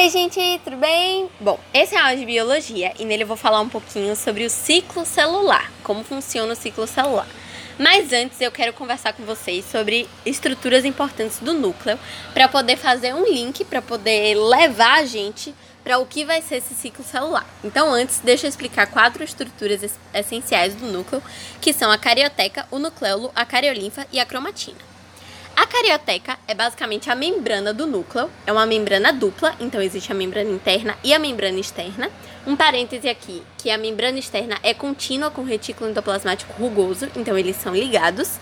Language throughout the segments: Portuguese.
Oi, gente, tudo bem? Bom, esse é a aula de biologia e nele eu vou falar um pouquinho sobre o ciclo celular, como funciona o ciclo celular. Mas antes eu quero conversar com vocês sobre estruturas importantes do núcleo para poder fazer um link, para poder levar a gente para o que vai ser esse ciclo celular. Então, antes, deixa eu explicar quatro estruturas essenciais do núcleo, que são a carioteca, o nucleolo, a cariolinfa e a cromatina. A carioteca é basicamente a membrana do núcleo, é uma membrana dupla, então existe a membrana interna e a membrana externa. Um parêntese aqui, que a membrana externa é contínua com o retículo endoplasmático rugoso, então eles são ligados.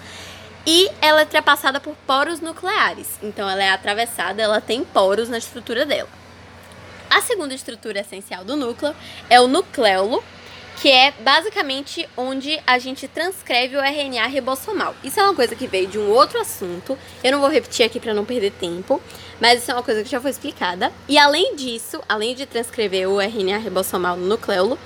E ela é ultrapassada por poros nucleares, então ela é atravessada, ela tem poros na estrutura dela. A segunda estrutura essencial do núcleo é o nucleolo, que é basicamente onde a gente transcreve o RNA ribossomal. Isso é uma coisa que veio de um outro assunto, eu não vou repetir aqui para não perder tempo, mas isso é uma coisa que já foi explicada. E além disso, além de transcrever o RNA ribossomal no nucleolo,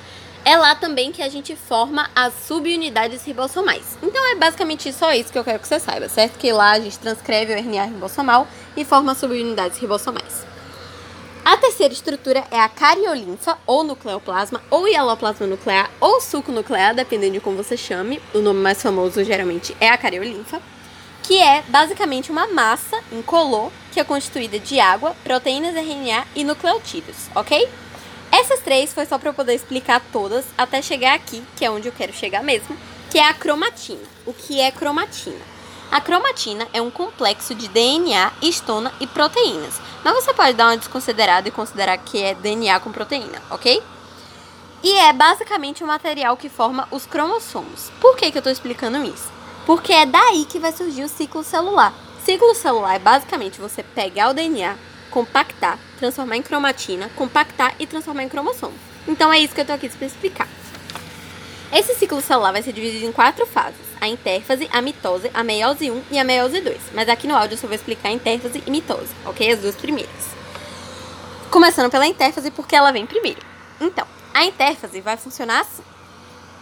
é lá também que a gente forma as subunidades ribossomais. Então é basicamente só isso que eu quero que você saiba, certo? Que lá a gente transcreve o RNA ribossomal e forma subunidades ribossomais. A terceira estrutura é a cariolinfa, ou nucleoplasma, ou hialoplasma nuclear, ou suco nuclear, dependendo de como você chame. O nome mais famoso geralmente é a cariolinfa, que é basicamente uma massa incolor que é constituída de água, proteínas RNA e nucleotídeos, ok? Essas três foi só para eu poder explicar todas até chegar aqui, que é onde eu quero chegar mesmo, que é a cromatina. O que é cromatina? A cromatina é um complexo de DNA, histona e proteínas. Mas você pode dar uma desconsiderada e considerar que é DNA com proteína, ok? E é basicamente o material que forma os cromossomos. Por que, que eu estou explicando isso? Porque é daí que vai surgir o ciclo celular. Ciclo celular é basicamente você pegar o DNA, compactar, transformar em cromatina, compactar e transformar em cromossomo. Então é isso que eu estou aqui para explicar. Esse ciclo celular vai ser dividido em quatro fases: a intérfase, a mitose, a meiose 1 e a meiose 2. Mas aqui no áudio eu só vou explicar a intérfase e mitose, ok? As duas primeiras. Começando pela intérfase, porque ela vem primeiro. Então, a intérfase vai funcionar assim: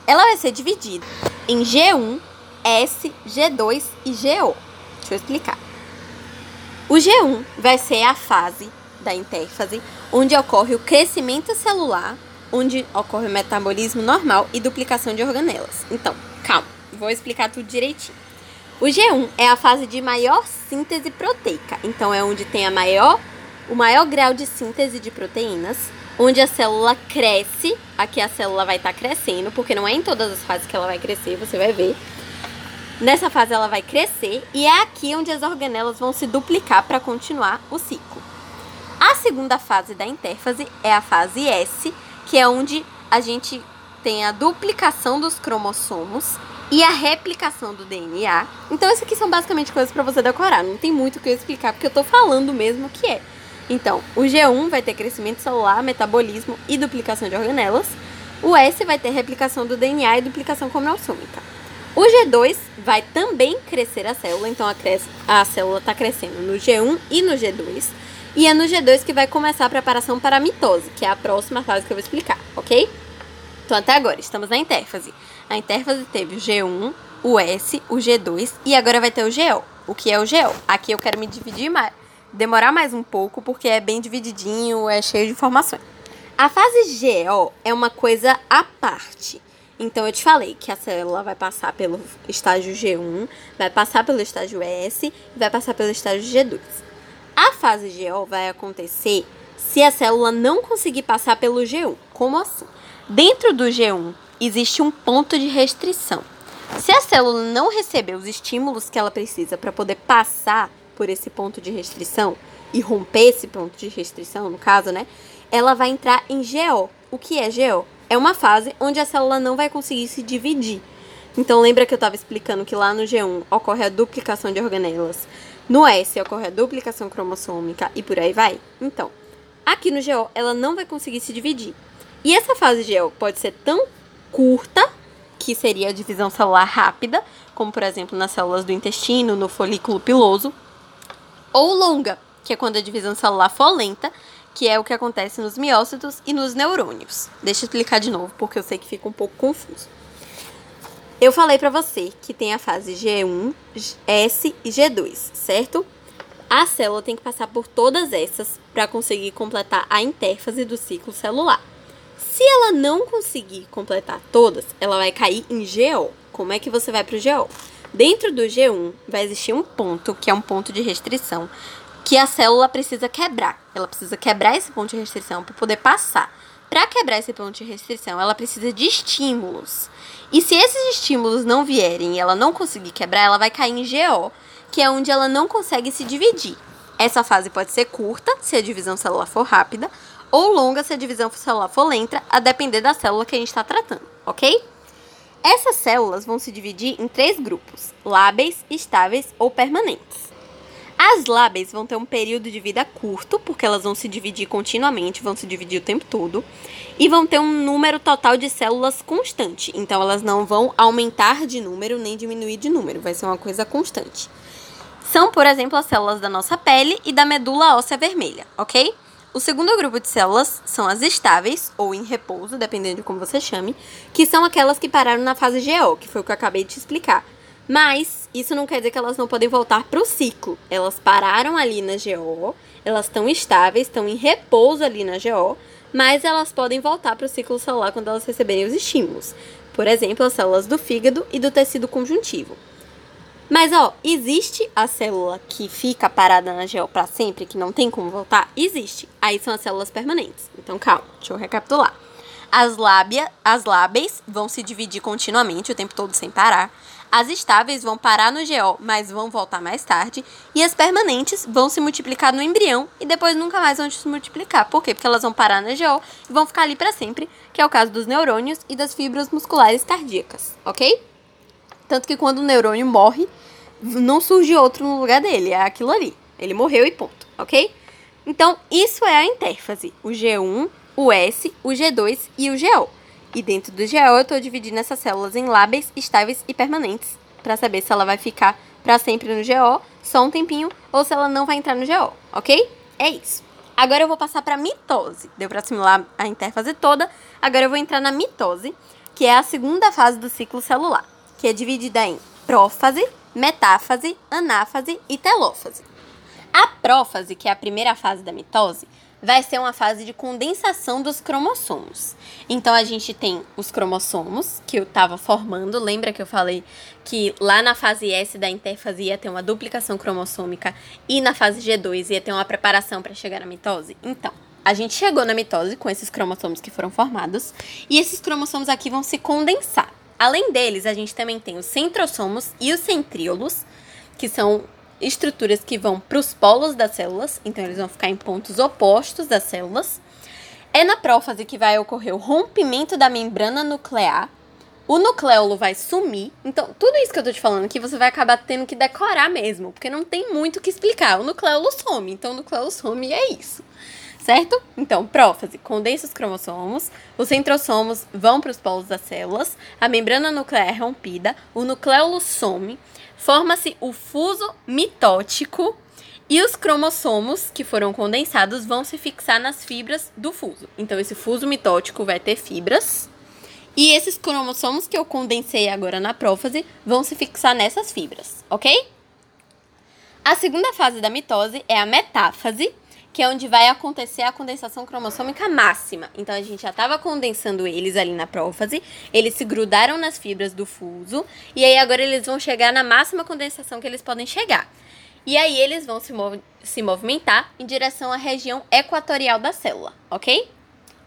ela vai ser dividida em G1, S, G2 e GO. Deixa eu explicar. O G1 vai ser a fase da intérfase onde ocorre o crescimento celular onde ocorre o metabolismo normal e duplicação de organelas. Então, calma, vou explicar tudo direitinho. O G1 é a fase de maior síntese proteica, então é onde tem a maior, o maior grau de síntese de proteínas, onde a célula cresce. Aqui a célula vai estar tá crescendo, porque não é em todas as fases que ela vai crescer, você vai ver. Nessa fase ela vai crescer e é aqui onde as organelas vão se duplicar para continuar o ciclo. A segunda fase da intérfase é a fase S, que é onde a gente tem a duplicação dos cromossomos e a replicação do DNA. Então, isso aqui são basicamente coisas para você decorar. Não tem muito o que eu explicar, porque eu tô falando mesmo que é. Então, o G1 vai ter crescimento celular, metabolismo e duplicação de organelas. O S vai ter replicação do DNA e duplicação cromossômica. O G2 vai também crescer a célula, então a, cresce, a célula está crescendo no G1 e no G2. E é no G2 que vai começar a preparação para a mitose, que é a próxima fase que eu vou explicar, ok? Então, até agora, estamos na intérfase. A intérfase teve o G1, o S, o G2 e agora vai ter o GO. O que é o GO? Aqui eu quero me dividir mais, demorar mais um pouco, porque é bem divididinho, é cheio de informações. A fase GO é uma coisa à parte. Então eu te falei que a célula vai passar pelo estágio G1, vai passar pelo estágio S e vai passar pelo estágio G2. A fase GO vai acontecer se a célula não conseguir passar pelo G1. Como assim? Dentro do G1 existe um ponto de restrição. Se a célula não receber os estímulos que ela precisa para poder passar por esse ponto de restrição e romper esse ponto de restrição, no caso, né? Ela vai entrar em GO. O que é GO? É uma fase onde a célula não vai conseguir se dividir. Então lembra que eu estava explicando que lá no G1 ocorre a duplicação de organelas. No S ocorre a duplicação cromossômica e por aí vai. Então, aqui no GO ela não vai conseguir se dividir. E essa fase GO pode ser tão curta, que seria a divisão celular rápida, como por exemplo nas células do intestino, no folículo piloso, ou longa, que é quando a divisão celular for lenta, que é o que acontece nos miócitos e nos neurônios. Deixa eu explicar de novo, porque eu sei que fica um pouco confuso. Eu falei para você que tem a fase G1, S e G2, certo? A célula tem que passar por todas essas para conseguir completar a intérfase do ciclo celular. Se ela não conseguir completar todas, ela vai cair em GO. Como é que você vai para o GO? Dentro do G1 vai existir um ponto, que é um ponto de restrição, que a célula precisa quebrar. Ela precisa quebrar esse ponto de restrição para poder passar. Para quebrar esse ponto de restrição, ela precisa de estímulos. E se esses estímulos não vierem e ela não conseguir quebrar, ela vai cair em GO, que é onde ela não consegue se dividir. Essa fase pode ser curta, se a divisão celular for rápida, ou longa se a divisão celular for lenta, a depender da célula que a gente está tratando, ok? Essas células vão se dividir em três grupos: lábeis, estáveis ou permanentes. As lábeis vão ter um período de vida curto, porque elas vão se dividir continuamente, vão se dividir o tempo todo, e vão ter um número total de células constante. Então elas não vão aumentar de número nem diminuir de número, vai ser uma coisa constante. São, por exemplo, as células da nossa pele e da medula óssea vermelha, ok? O segundo grupo de células são as estáveis, ou em repouso, dependendo de como você chame, que são aquelas que pararam na fase GO, que foi o que eu acabei de te explicar. Mas isso não quer dizer que elas não podem voltar para o ciclo. Elas pararam ali na GO, elas estão estáveis, estão em repouso ali na GO, mas elas podem voltar para o ciclo celular quando elas receberem os estímulos. Por exemplo, as células do fígado e do tecido conjuntivo. Mas, ó, existe a célula que fica parada na gel para sempre, que não tem como voltar? Existe. Aí são as células permanentes. Então, calma, deixa eu recapitular. As lábia, as lábeis vão se dividir continuamente, o tempo todo sem parar. As estáveis vão parar no GO, mas vão voltar mais tarde. E as permanentes vão se multiplicar no embrião e depois nunca mais vão se multiplicar. Por quê? Porque elas vão parar na GO e vão ficar ali para sempre, que é o caso dos neurônios e das fibras musculares cardíacas, ok? Tanto que quando o neurônio morre, não surge outro no lugar dele, é aquilo ali. Ele morreu e ponto, ok? Então, isso é a intérfase. O G1, o S, o G2 e o GO. E dentro do GO eu estou dividindo essas células em lábeis, estáveis e permanentes, para saber se ela vai ficar para sempre no GO, só um tempinho, ou se ela não vai entrar no GO, ok? É isso. Agora eu vou passar para mitose. Deu para assimilar a intérfase toda. Agora eu vou entrar na mitose, que é a segunda fase do ciclo celular que é dividida em prófase, metáfase, anáfase e telófase. A prófase, que é a primeira fase da mitose, vai ser uma fase de condensação dos cromossomos. Então a gente tem os cromossomos que eu estava formando. Lembra que eu falei que lá na fase S da interfase ia ter uma duplicação cromossômica e na fase G2 ia ter uma preparação para chegar na mitose? Então, a gente chegou na mitose com esses cromossomos que foram formados e esses cromossomos aqui vão se condensar. Além deles, a gente também tem os centrosomos e os centríolos, que são estruturas que vão para os polos das células, então eles vão ficar em pontos opostos das células. É na prófase que vai ocorrer o rompimento da membrana nuclear. O nucleolo vai sumir. Então, tudo isso que eu tô te falando aqui, você vai acabar tendo que decorar mesmo, porque não tem muito o que explicar. O nucleolo some, então o nucleolo some e é isso certo? Então, prófase, condensa os cromossomos, os centrosomos vão para os polos das células, a membrana nuclear é rompida, o nucleolo some, forma-se o fuso mitótico e os cromossomos que foram condensados vão se fixar nas fibras do fuso. Então, esse fuso mitótico vai ter fibras. E esses cromossomos que eu condensei agora na prófase vão se fixar nessas fibras, ok? A segunda fase da mitose é a metáfase, que é onde vai acontecer a condensação cromossômica máxima. Então a gente já estava condensando eles ali na prófase, eles se grudaram nas fibras do fuso, e aí agora eles vão chegar na máxima condensação que eles podem chegar. E aí eles vão se, mov se movimentar em direção à região equatorial da célula, ok?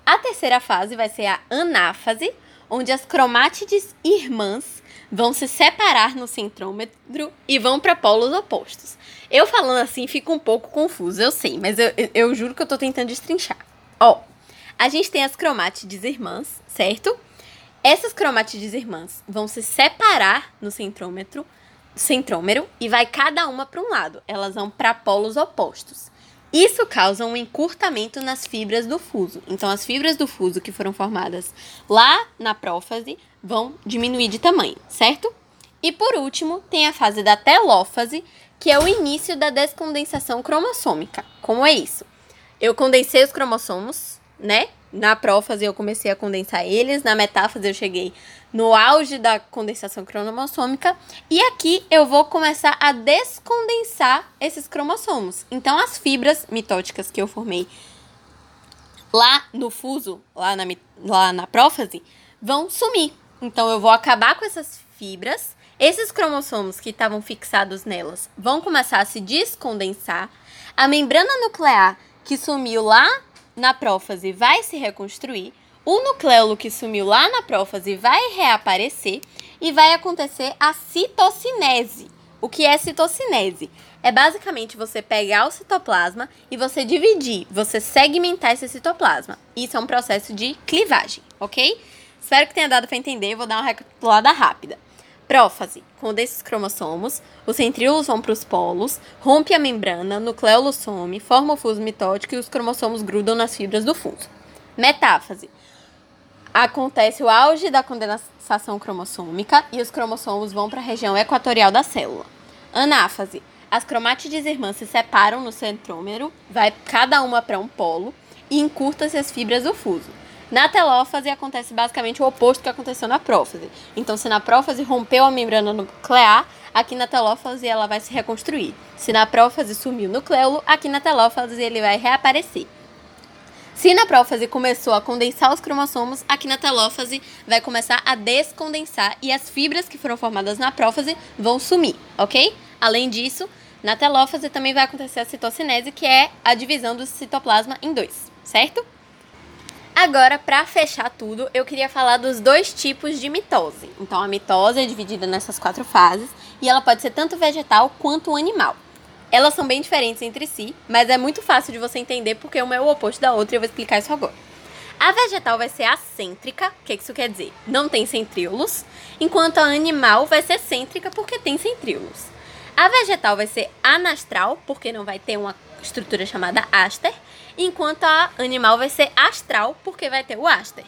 A terceira fase vai ser a anáfase, onde as cromátides irmãs vão se separar no centrômetro e vão para polos opostos. Eu falando assim fica um pouco confuso, eu sei, mas eu, eu juro que eu tô tentando destrinchar. Ó, a gente tem as cromátides irmãs, certo? Essas cromátides irmãs vão se separar no centrômetro, centrômero e vai cada uma para um lado. Elas vão para polos opostos. Isso causa um encurtamento nas fibras do fuso. Então, as fibras do fuso que foram formadas lá na prófase vão diminuir de tamanho, certo? E por último, tem a fase da telófase, que é o início da descondensação cromossômica. Como é isso? Eu condensei os cromossomos, né? na prófase eu comecei a condensar eles, na metáfase eu cheguei no auge da condensação cromossômica, e aqui eu vou começar a descondensar esses cromossomos. Então as fibras mitóticas que eu formei lá no fuso, lá na, lá na prófase, vão sumir. Então eu vou acabar com essas fibras, esses cromossomos que estavam fixados nelas vão começar a se descondensar, a membrana nuclear que sumiu lá na prófase vai se reconstruir, o nucleolo que sumiu lá na prófase vai reaparecer e vai acontecer a citocinese. O que é citocinese? É basicamente você pegar o citoplasma e você dividir, você segmentar esse citoplasma. Isso é um processo de clivagem, ok? Espero que tenha dado para entender, vou dar uma recapitulada rápida. Prófase, com desses cromossomos, os centríolos vão para os polos, rompe a membrana, nucleolo some, forma o fuso mitótico e os cromossomos grudam nas fibras do fuso. Metáfase, acontece o auge da condensação cromossômica e os cromossomos vão para a região equatorial da célula. Anáfase, as cromátides irmãs se separam no centrômero, vai cada uma para um polo e encurta-se as fibras do fuso. Na telófase acontece basicamente o oposto que aconteceu na prófase. Então, se na prófase rompeu a membrana nuclear, aqui na telófase ela vai se reconstruir. Se na prófase sumiu o nucleolo, aqui na telófase ele vai reaparecer. Se na prófase começou a condensar os cromossomos, aqui na telófase vai começar a descondensar e as fibras que foram formadas na prófase vão sumir, ok? Além disso, na telófase também vai acontecer a citocinese, que é a divisão do citoplasma em dois, certo? Agora, para fechar tudo, eu queria falar dos dois tipos de mitose. Então, a mitose é dividida nessas quatro fases e ela pode ser tanto vegetal quanto animal. Elas são bem diferentes entre si, mas é muito fácil de você entender porque uma é o oposto da outra e eu vou explicar isso agora. A vegetal vai ser acêntrica, o que isso quer dizer? Não tem centríolos, enquanto a animal vai ser cêntrica porque tem centríolos. A vegetal vai ser anastral, porque não vai ter uma estrutura chamada aster, enquanto a animal vai ser astral, porque vai ter o aster.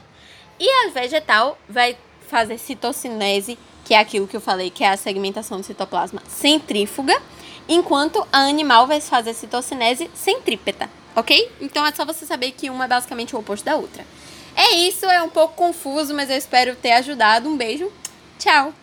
E a vegetal vai fazer citocinese, que é aquilo que eu falei, que é a segmentação do citoplasma centrífuga, enquanto a animal vai fazer citocinese centrípeta, ok? Então é só você saber que uma é basicamente o oposto da outra. É isso, é um pouco confuso, mas eu espero ter ajudado. Um beijo, tchau!